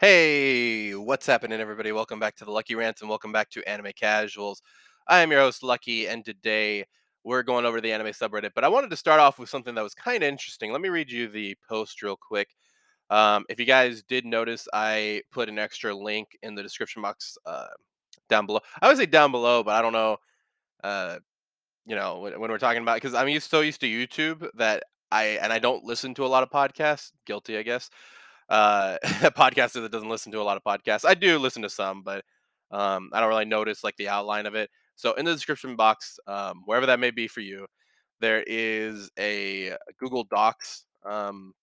Hey, what's happening, everybody? Welcome back to the Lucky Rants and welcome back to Anime Casuals. I am your host, Lucky, and today we're going over the anime subreddit. But I wanted to start off with something that was kind of interesting. Let me read you the post real quick. Um, if you guys did notice, I put an extra link in the description box uh, down below. I would say down below, but I don't know. Uh, you know, when, we're talking about because I'm used so used to YouTube that I and I don't listen to a lot of podcasts. Guilty, I guess uh, a podcaster that doesn't listen to a lot of podcasts. I do listen to some, but um, I don't really notice like the outline of it. So in the description box, um, wherever that may be for you, there is a Google Docs, um,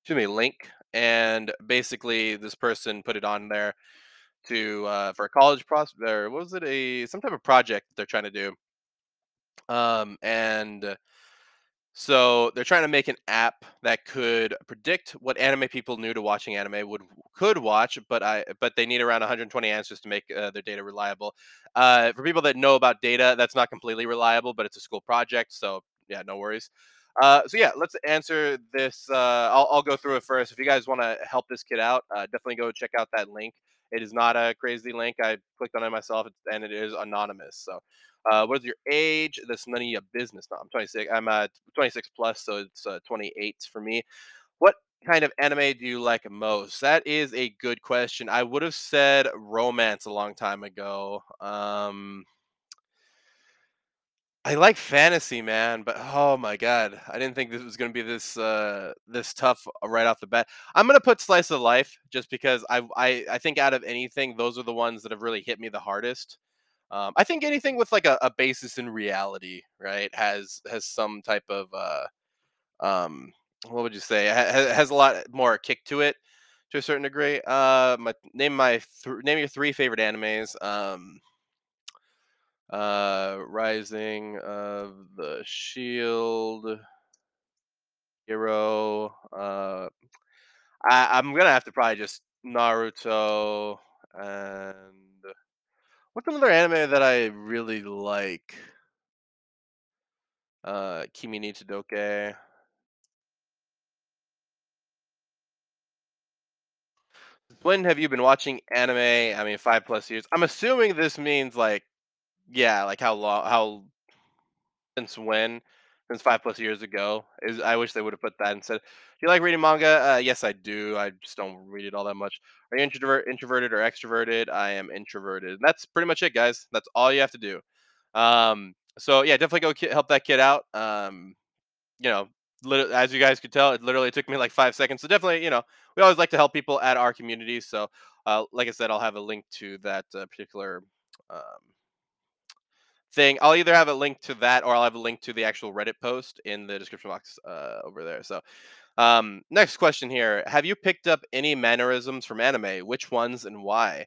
excuse me, link, and basically this person put it on there to uh, for a college pros or what was it a some type of project they're trying to do, um, and So they're trying to make an app that could predict what anime people new to watching anime would could watch, but I but they need around 120 answers to make uh, their data reliable. Uh, for people that know about data, that's not completely reliable, but it's a school project, so yeah, no worries. Uh, so yeah, let's answer this. Uh, I'll, I'll go through it first. If you guys want to help this kid out, uh, definitely go check out that link. It is not a crazy link. I clicked on it myself, and it is anonymous. So uh, what is your age? That's none of your business. No, I'm 26. I'm uh, 26 plus, so it's uh, 28 for me. What kind of anime do you like most? That is a good question. I would have said romance a long time ago. Um, I like fantasy, man, but oh my god, I didn't think this was gonna be this uh this tough uh, right off the bat. I'm gonna put slice of life just because I I I think out of anything, those are the ones that have really hit me the hardest. Um, I think anything with like a, a basis in reality, right, has has some type of uh um what would you say ha- ha- has a lot more kick to it to a certain degree. Uh, my name my th- name your three favorite animes. Um, uh, Rising of the Shield, Hero. Uh, I, I'm gonna have to probably just Naruto and what's another anime that I really like? Uh, Kimi ni Todoke. When have you been watching anime? I mean, five plus years. I'm assuming this means like, yeah, like how long, how since when? Since five plus years ago. Is I wish they would have put that instead. Do you like reading manga? Uh, yes, I do. I just don't read it all that much. Are you introvert, introverted or extroverted? I am introverted. That's pretty much it, guys. That's all you have to do. Um, so yeah, definitely go help that kid out. Um, you know, lit- as you guys could tell, it literally took me like five seconds. So definitely, you know, we always like to help people at our community. So, uh, like I said, I'll have a link to that uh, particular um, thing. I'll either have a link to that or I'll have a link to the actual Reddit post in the description box uh, over there. So, um, next question here: Have you picked up any mannerisms from anime? Which ones and why?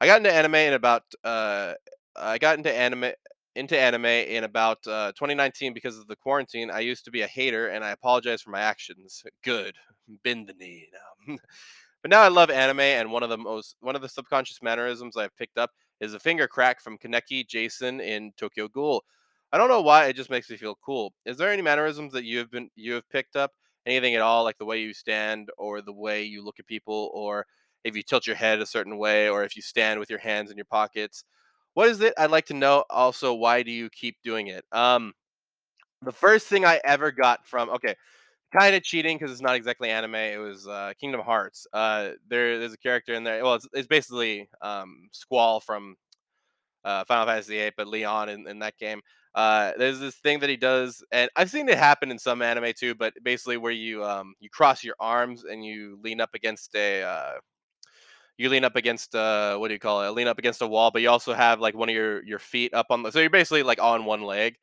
I got into anime in about uh, I got into anime into anime in about uh, 2019 because of the quarantine. I used to be a hater, and I apologize for my actions. Good, bend the knee now. but now I love anime, and one of the most one of the subconscious mannerisms I've picked up is a finger crack from Kaneki Jason in Tokyo Ghoul. I don't know why it just makes me feel cool. Is there any mannerisms that you have been you have picked up? Anything at all, like the way you stand or the way you look at people, or if you tilt your head a certain way, or if you stand with your hands in your pockets. What is it? I'd like to know. Also, why do you keep doing it? Um, the first thing I ever got from okay, kind of cheating because it's not exactly anime. It was uh, Kingdom Hearts. Uh, there, there's a character in there. Well, it's, it's basically um, Squall from uh, Final Fantasy VIII, but Leon in, in that game. Uh, there's this thing that he does, and I've seen it happen in some anime too. But basically, where you um, you cross your arms and you lean up against a uh, you lean up against uh what do you call it? Lean up against a wall, but you also have like one of your your feet up on the so you're basically like on one leg.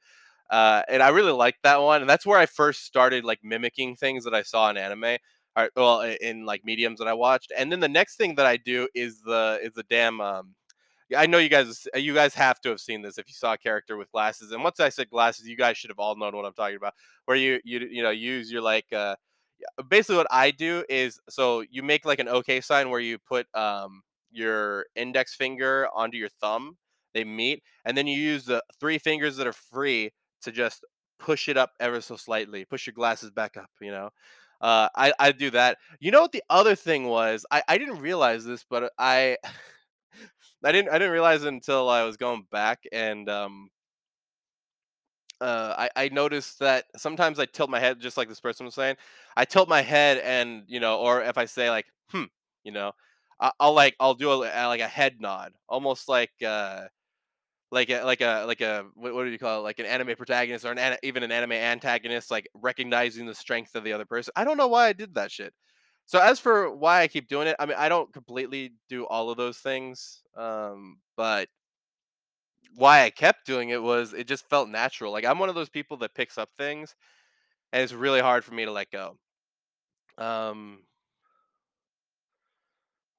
Uh and I really liked that one. And that's where I first started like mimicking things that I saw in anime. Or, well, in like mediums that I watched. And then the next thing that I do is the is the damn um I know you guys you guys have to have seen this if you saw a character with glasses. And once I said glasses, you guys should have all known what I'm talking about. Where you you you know use your like uh basically what I do is so you make like an OK sign where you put um your index finger onto your thumb, they meet, and then you use the three fingers that are free to just push it up ever so slightly, push your glasses back up, you know. Uh, I I do that. You know what the other thing was? I I didn't realize this, but I I didn't I didn't realize it until I was going back and um uh I I noticed that sometimes I tilt my head just like this person was saying. I tilt my head and you know, or if I say like hmm, you know, I, I'll like I'll do a, like a head nod, almost like uh like a like a like a what, what do you call it? Like an anime protagonist or an even an anime antagonist, like recognizing the strength of the other person. I don't know why I did that shit. So as for why I keep doing it, I mean, I don't completely do all of those things, um, but why I kept doing it was it just felt natural. Like I'm one of those people that picks up things, and it's really hard for me to let go. Um,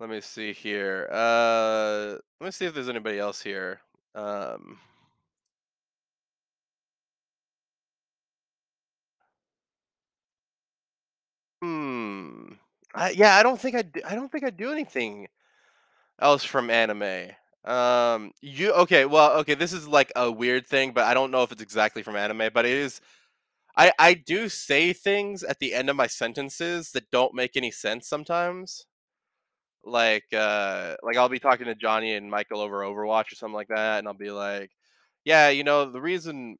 let me see here. Uh, let me see if there's anybody else here. Um, hmm. I, yeah, I don't think I do, I don't think I do anything else from anime. Um, you okay? Well, okay. This is like a weird thing, but I don't know if it's exactly from anime. But it is. I I do say things at the end of my sentences that don't make any sense sometimes. Like uh, like I'll be talking to Johnny and Michael over Overwatch or something like that, and I'll be like, "Yeah, you know, the reason."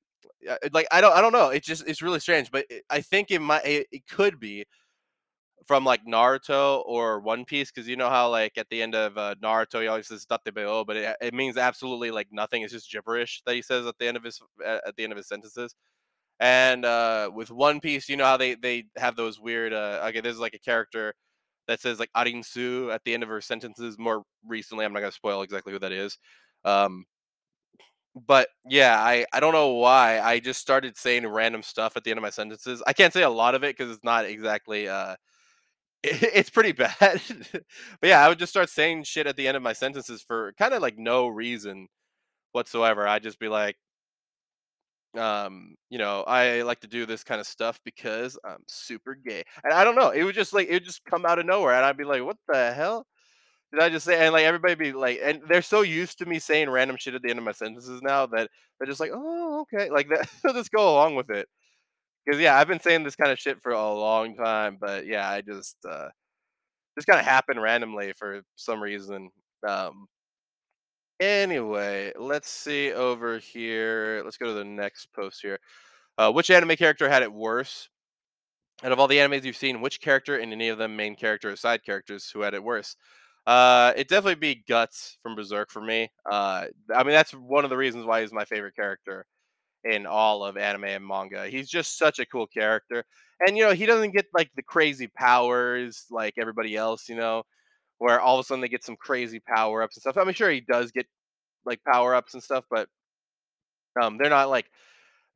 uh, Like I don't I don't know. It's just it's really strange, but it, I think it might it, it could be from like Naruto or One Piece, because you know how like at the end of uh, Naruto he always says "oh," but it, it means absolutely like nothing. It's just gibberish that he says at the end of his at at the end of his sentences. And uh, with One Piece, you know how they they have those weird. Uh, okay, there's like a character that says like Arinsu at the end of her sentences. More recently, I'm not gonna spoil exactly who that is. Um, but yeah, I I don't know why I just started saying random stuff at the end of my sentences. I can't say a lot of it because it's not exactly uh it's pretty bad. but yeah, I would just start saying shit at the end of my sentences for kind of like no reason whatsoever. I'd just be like, um, you know, I like to do this kind of stuff because I'm super gay. And I don't know, it would just like it would just come out of nowhere and I'd be like, what the hell? Did I just say and like everybody be like and they're so used to me saying random shit at the end of my sentences now that they're just like, oh, okay. Like that they'll just go along with it. Because yeah, I've been saying this kind of shit for a long time, but yeah, I just uh just kind of happened randomly for some reason. Um, anyway, let's see over here. Let's go to the next post here. Uh, which anime character had it worse? Out of all the animes you've seen, which character and any of them main character or side characters who had it worse? Uh, it definitely be Guts from Berserk for me. Uh, I mean that's one of the reasons why he's my favorite character in all of anime and manga. He's just such a cool character. And you know, he doesn't get like the crazy powers like everybody else, you know, where all of a sudden they get some crazy power ups and stuff. I'm sure he does get like power ups and stuff, but um they're not like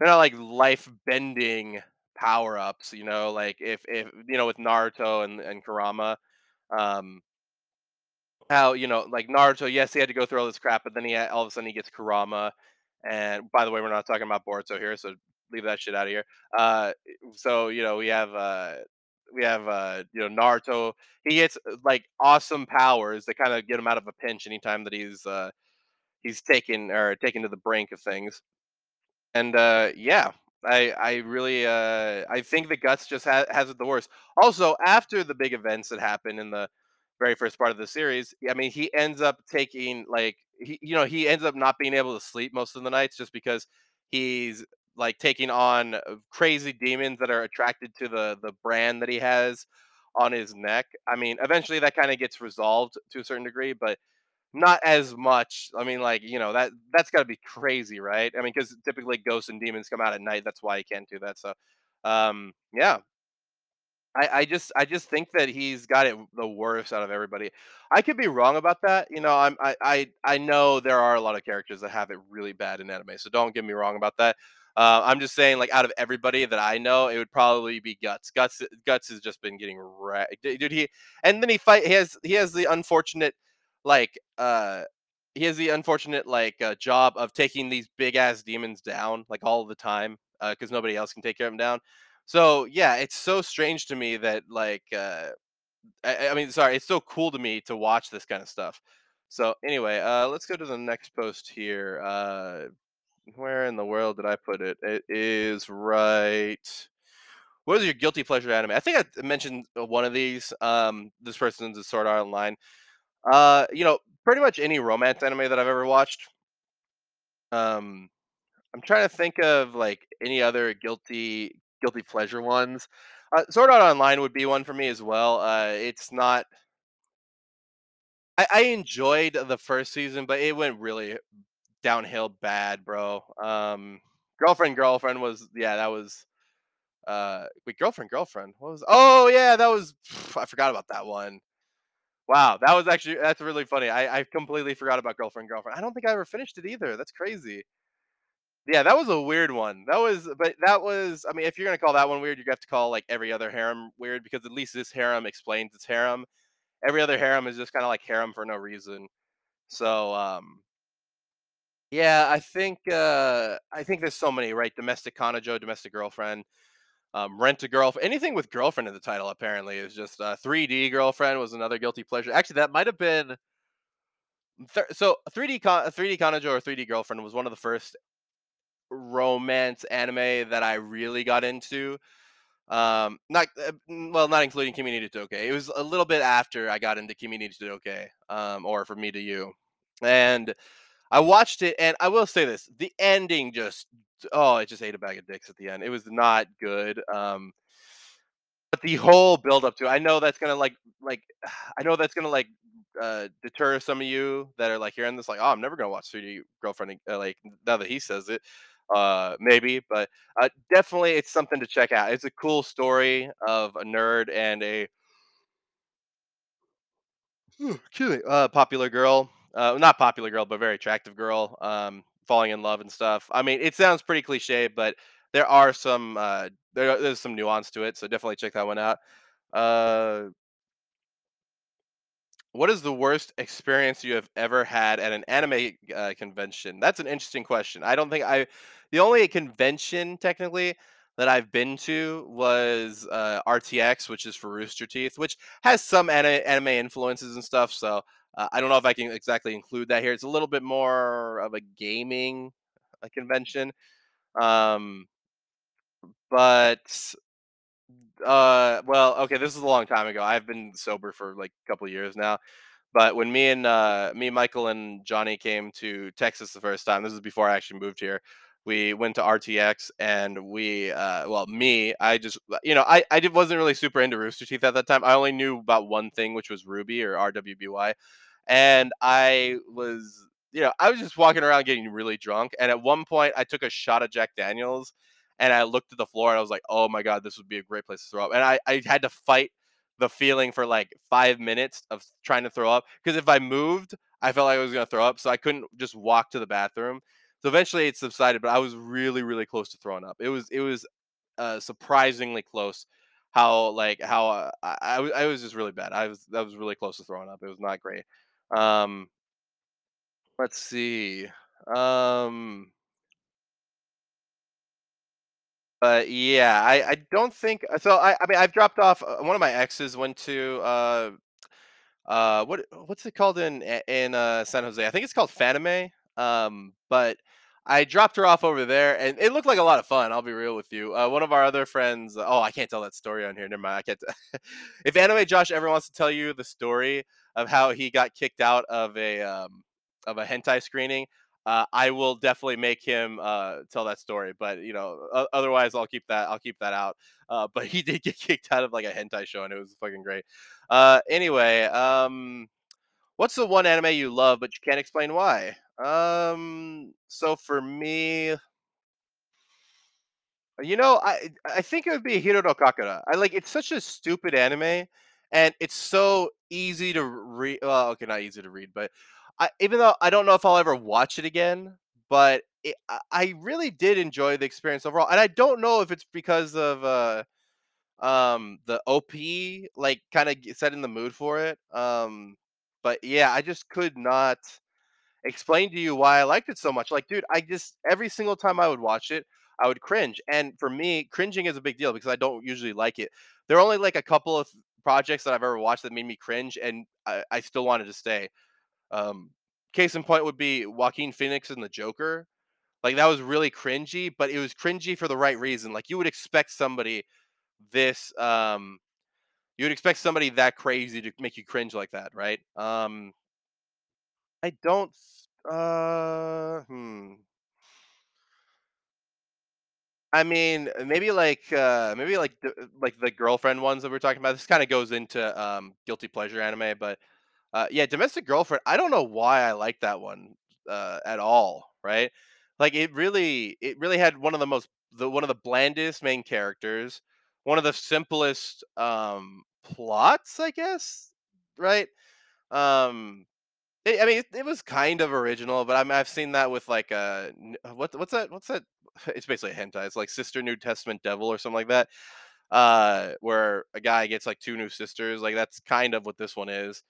they're not like life bending power ups, you know, like if if you know with Naruto and, and Kurama. Um how, you know, like Naruto, yes, he had to go through all this crap, but then he had, all of a sudden he gets Kurama. And by the way, we're not talking about Boruto here, so leave that shit out of here. Uh, so you know, we have uh, we have uh, you know Naruto. He gets uh, like awesome powers that kind of get him out of a pinch anytime that he's uh, he's taken or taken to the brink of things. And uh, yeah, I I really uh, I think the Guts just ha- has it the worst. Also, after the big events that happen in the very first part of the series, I mean, he ends up taking like he you know he ends up not being able to sleep most of the nights just because he's like taking on uh, crazy demons that are attracted to the the brand that he has on his neck. I mean, eventually that kind of gets resolved to a certain degree, but not as much. I mean, like, you know, that that's gotta be crazy, right? I mean, because typically ghosts and demons come out at night, that's why he can't do that, so, um, yeah. I I just I just think that he's got it the worst out of everybody. I could be wrong about that, you know, I'm I I I know there are a lot of characters that have it really bad in anime, so don't get me wrong about that. Uh, I'm just saying, like, out of everybody that I know, it would probably be Guts. Guts Guts has just been getting wrecked. dude, he and then he fight he has he has the unfortunate, like, uh he has the unfortunate, like, uh, job of taking these big ass demons down, like, all the time, because nobody else can take care of him down. So yeah, it's so strange to me that like uh I, I mean sorry, it's so cool to me to watch this kind of stuff. So anyway, uh let's go to the next post here. Uh where in the world did I put it? It is right What is your guilty pleasure anime? I think I mentioned uh, one of these. Um, this person's a Sword Art Online. Uh, you know, pretty much any romance anime that I've ever watched. Um, I'm trying to think of like any other guilty guilty pleasure ones. Uh, Sword Art Online would be one for me as well. Uh, it's not. I, I enjoyed the first season, but it went really downhill bad, bro. Um, girlfriend, girlfriend was yeah, that was uh wait, girlfriend, girlfriend. What was? Oh yeah, that was. I forgot about that one. Wow, that was actually that's really funny. I I completely forgot about girlfriend, girlfriend. I don't think I ever finished it either. That's crazy. Yeah, that was a weird one. That was, but that was. I mean, if you're gonna call that one weird, you have to call like every other harem weird because at least this harem explains its harem. Every other harem is just kind of like harem for no reason. So, um, yeah, I think uh, I think there's so many right. Domestic Kanojo, domestic girlfriend, um, rent a girlfriend. anything with girlfriend in the title apparently is just uh, 3D girlfriend was another guilty pleasure. Actually, that might have been th- so 3D Con- 3D Kanojo or 3D girlfriend was one of the first romance anime that I really got into. Um, not uh, well, not including Kimi ni Todoke. It was a little bit after I got into Kimi ni Todoke, um, or From Me to You, and I watched it, and I will say this: the ending just oh, it just ate a bag of dicks at the end. It was not good. Um, but the whole build up to it, I know that's gonna like like I know that's gonna like uh deter some of you that are like hearing this like oh I'm never gonna watch 3D girlfriend uh, like now that he says it uh maybe but uh definitely it's something to check out it's a cool story of a nerd and a excuse me, uh popular girl uh not popular girl but very attractive girl um falling in love and stuff i mean it sounds pretty cliche but there are some uh there, there's some nuance to it so definitely check that one out uh What is the worst experience you have ever had at an anime uh, convention? That's an interesting question. I don't think I, the only convention technically that I've been to was uh, RTX, which is for Rooster Teeth, which has some anime, anime influences and stuff. So uh, I don't know if I can exactly include that here. It's a little bit more of a gaming uh, convention, um, but uh, well, okay, this is a long time ago. I've been sober for like a couple years now but when me and uh, me, Michael, and Johnny came to Texas the first time, this is before I actually moved here. We went to RTX and we, uh, well, me, I just, you know, I, I wasn't really super into Rooster Teeth at that time. I only knew about one thing, which was Ruby or RWBY. And I was, you know, I was just walking around getting really drunk. And at one point, I took a shot of Jack Daniels and I looked at the floor and I was like, oh my God, this would be a great place to throw up. And I, I had to fight the feeling for like five minutes of trying to throw up because if I moved, I felt like I was gonna throw up, so I couldn't just walk to the bathroom. So eventually it subsided, but I was really, really close to throwing up. It was it was uh, surprisingly close. How like how uh, I, I was just really bad. I was that was really close to throwing up. It was not great. Um, let's see. Um, but yeah, I I don't think so. I I mean I've dropped off. uh, One of my exes went to uh uh what what's it called in in uh San Jose? I think it's called Fanime. Um, but I dropped her off over there, and it looked like a lot of fun. I'll be real with you. Uh, one of our other friends. Oh, I can't tell that story on here. Never mind. I can't. t- if Anime Josh ever wants to tell you the story of how he got kicked out of a um of a hentai screening, uh, I will definitely make him uh, tell that story. But you know, otherwise, I'll keep that. I'll keep that out. Uh, but he did get kicked out of like a hentai show, and it was fucking great. Uh, anyway, um, what's the one anime you love but you can't explain why? Um, so for me, you know, I I think it would be Hiro no Kakura. I like it's such a stupid anime, and it's so easy to read. Well, okay, not easy to read, but I, even though I don't know if I'll ever watch it again, but it, I really did enjoy the experience overall, and I don't know if it's because of uh um the OP like kind of setting the mood for it. Um, but yeah, I just could not explain to you why I liked it so much. Like, dude, I just every single time I would watch it, I would cringe. And for me, cringing is a big deal because I don't usually like it. There are only like a couple of projects that I've ever watched that made me cringe, and I, I still wanted to stay. Um, case in point would be Joaquin Phoenix and the Joker. Like that was really cringy, but it was cringy for the right reason. Like you would expect somebody this um you would expect somebody that crazy to make you cringe like that, right? Um I don't uh hmm I mean, maybe like uh maybe like the like the girlfriend ones that we're talking about. This kind of goes into um guilty pleasure anime, but uh yeah, domestic girlfriend. I don't know why I like that one uh at all, right? Like it really it really had one of the most the one of the blandest main characters, one of the simplest um plots, I guess, right? Um I I mean, it, it was kind of original, but I mean, I've seen that with like uh, n- what what's that? What's that? It's basically a hentai. It's like Sister New Testament Devil or something like that. Uh, where a guy gets like two new sisters. Like that's kind of what this one is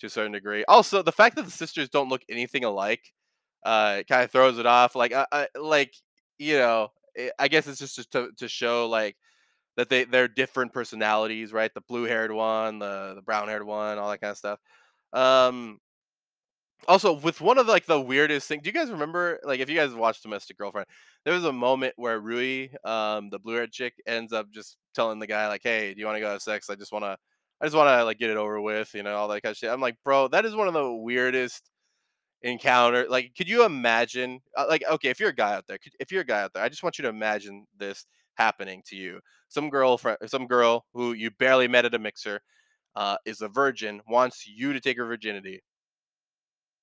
to a certain degree. Also, the fact that the sisters don't look anything alike, uh, kind of throws it off. Like, I, I like you know, eh, I guess it's just to to show like that they they're different personalities, right? The blue haired one, the the brown haired one, all that kind of stuff. Um, also, with one of like the weirdest things, do you guys remember? Like, if you guys watched Domestic Girlfriend, there was a moment where Rui, um, the blue-haired chick, ends up just telling the guy like, "Hey, do you want to go have sex? I just want to, I just want to like get it over with, you know, all that kind of shit." I'm like, bro, that is one of the weirdest encounter. Like, could you imagine? Uh, like, okay, if you're a guy out there, could, if you're a guy out there, I just want you to imagine this happening to you. Some girlfriend, some girl who you barely met at a mixer, uh, is a virgin, wants you to take her virginity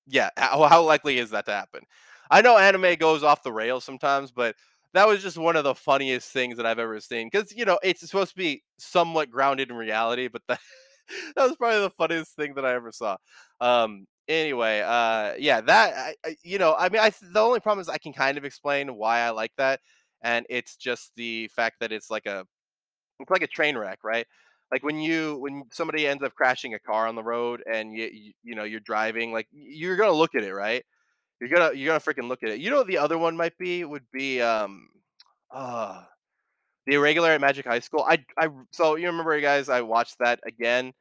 yeah, how how likely is that to happen? I know anime goes off the rails sometimes, but that was just one of the funniest things that I've ever seen. Because you know it's supposed to be somewhat grounded in reality, but that that was probably the funniest thing that I ever saw. Um, anyway, uh, yeah, that I, I, you know, I mean, I the only problem is I can kind of explain why I like that, and it's just the fact that it's like a it's like a train wreck, right? Like when you when somebody ends up crashing a car on the road and you you, you know you're driving, like you're gonna look at it, right? You're gonna you're gonna freaking look at it. You know the other one might be would be um uh the irregular at Magic High School. I I so you remember guys, I watched that again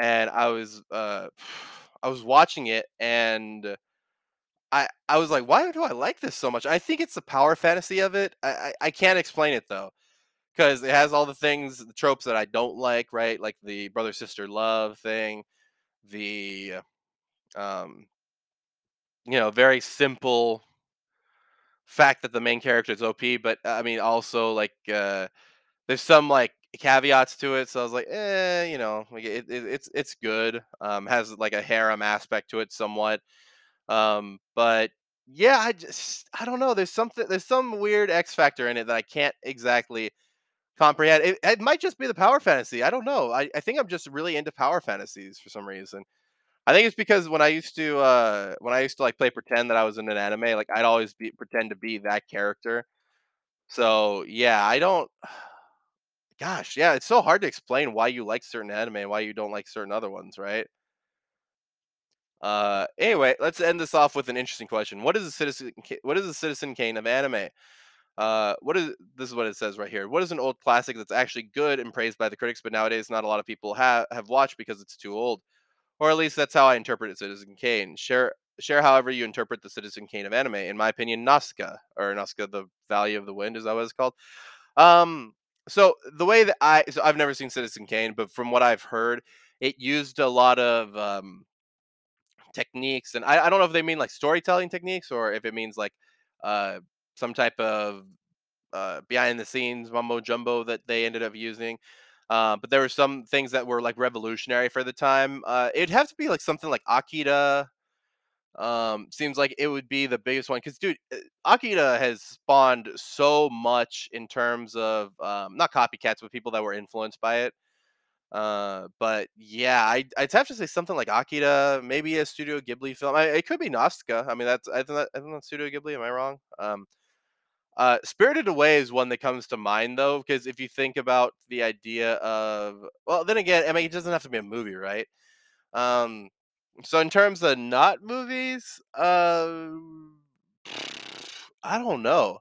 and I was uh I was watching it and I I was like, why do I like this so much? I think it's the power fantasy of it. I I, I can't explain it though because it has all the things, the tropes that I don't like, right? Like the brother sister love thing, the um, you know, very simple fact that the main character is OP, but uh, I mean, also like uh, there's some like caveats to it. So I was like, eh, you know, like it, it, it's it's good. Um, has like a harem aspect to it somewhat. Um, but yeah, I just I don't know. There's something there's some weird X factor in it that I can't exactly comprehend. It, it might just be the power fantasy. I don't know. I, I think I'm just really into power fantasies for some reason. I think it's because when I used to uh when I used to like play pretend that I was in an anime, like I'd always be pretend to be that character. So yeah, I don't gosh, yeah, it's so hard to explain why you like certain anime and why you don't like certain other ones, right? Uh anyway, let's end this off with an interesting question. What is a citizen what is a citizen Kane of anime? Uh, what is this is what it says right here. What is an old classic that's actually good and praised by the critics, but nowadays not a lot of people have have watched because it's too old, or at least that's how I interpret it, Citizen Kane. Share share however you interpret the Citizen Kane of anime. In my opinion, Nausicaa or Nausicaa, the Valley of the Wind, is that what it's called? Um, so the way that I so I've never seen Citizen Kane, but from what I've heard, it used a lot of um techniques, and I, I don't know if they mean like storytelling techniques or if it means like uh some type of uh, behind the scenes mumbo jumbo that they ended up using. Uh, but there were some things that were like revolutionary for the time. Uh, it'd have to be like something like Akira. Um, seems like it would be the biggest one because, dude, uh, Akira has spawned so much in terms of um, not copycats, but people that were influenced by it. Uh, but yeah, I I'd have to say something like Akira, maybe a Studio Ghibli film. I, it could be Nausicaa. I mean, that's I think that, I think that's Studio Ghibli. Am I wrong? Um, uh, Spirited Away is one that comes to mind though, because if you think about the idea of, well, then again, I mean, it doesn't have to be a movie, right? Um, so in terms of not movies, uh, I don't know.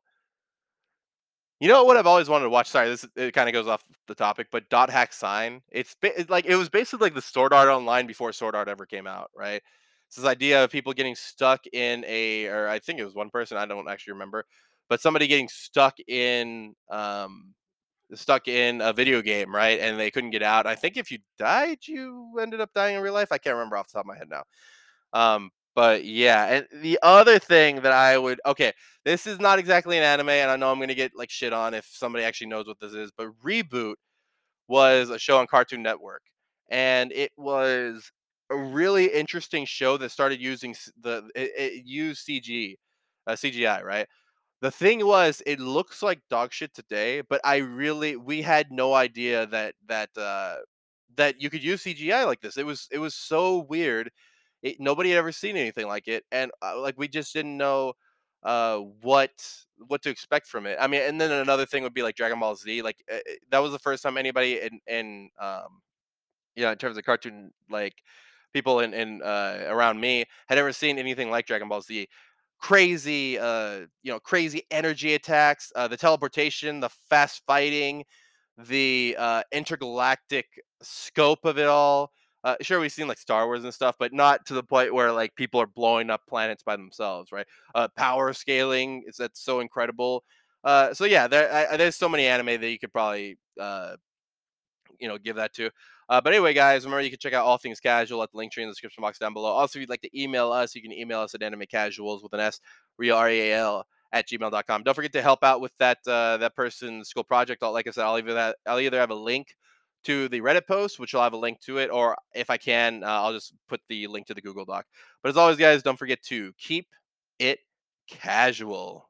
You know what I've always wanted to watch? Sorry, this it kind of goes off the topic, but Dot Hack Sign. It's, it's like it was basically like the Sword Art Online before Sword Art ever came out, right? It's this idea of people getting stuck in a, or I think it was one person, I don't actually remember, but somebody getting stuck in um stuck in a video game, right? And they couldn't get out. I think if you died, you ended up dying in real life. I can't remember off the top of my head now. Um, but yeah, and the other thing that I would okay, this is not exactly an anime, and I know I'm gonna get like shit on if somebody actually knows what this is, but Reboot was a show on Cartoon Network, and it was a really interesting show that started using the it, it used CG, uh, CGI, right? The thing was, it looks like dog shit today, but I really we had no idea that that uh, that you could use CGI like this. It was it was so weird. It, nobody had ever seen anything like it, and uh, like we just didn't know uh, what what to expect from it. I mean, and then another thing would be like Dragon Ball Z. Like uh, that was the first time anybody in in um, yeah, in terms of cartoon like people in in uh, around me had ever seen anything like Dragon Ball Z. Crazy, uh, you know, crazy energy attacks, uh, the teleportation, the fast fighting, the uh, intergalactic scope of it all. Uh, sure, we've seen like Star Wars and stuff, but not to the point where like people are blowing up planets by themselves, right? Uh, power scaling is that's so incredible. Uh, so yeah, there, I, there's so many anime that you could probably uh, you know, give that to. Uh, but anyway, guys, remember you can check out all things casual at the link tree in the description box down below. Also, if you'd like to email us, you can email us at anime casuals with an S, real R E A L at gmail.com. Don't forget to help out with that uh, that person's school project. I'll, like I said, I'll either that I'll either have a link to the Reddit post, which will have a link to it, or if I can, uh, I'll just put the link to the Google Doc. But as always, guys, don't forget to keep it casual.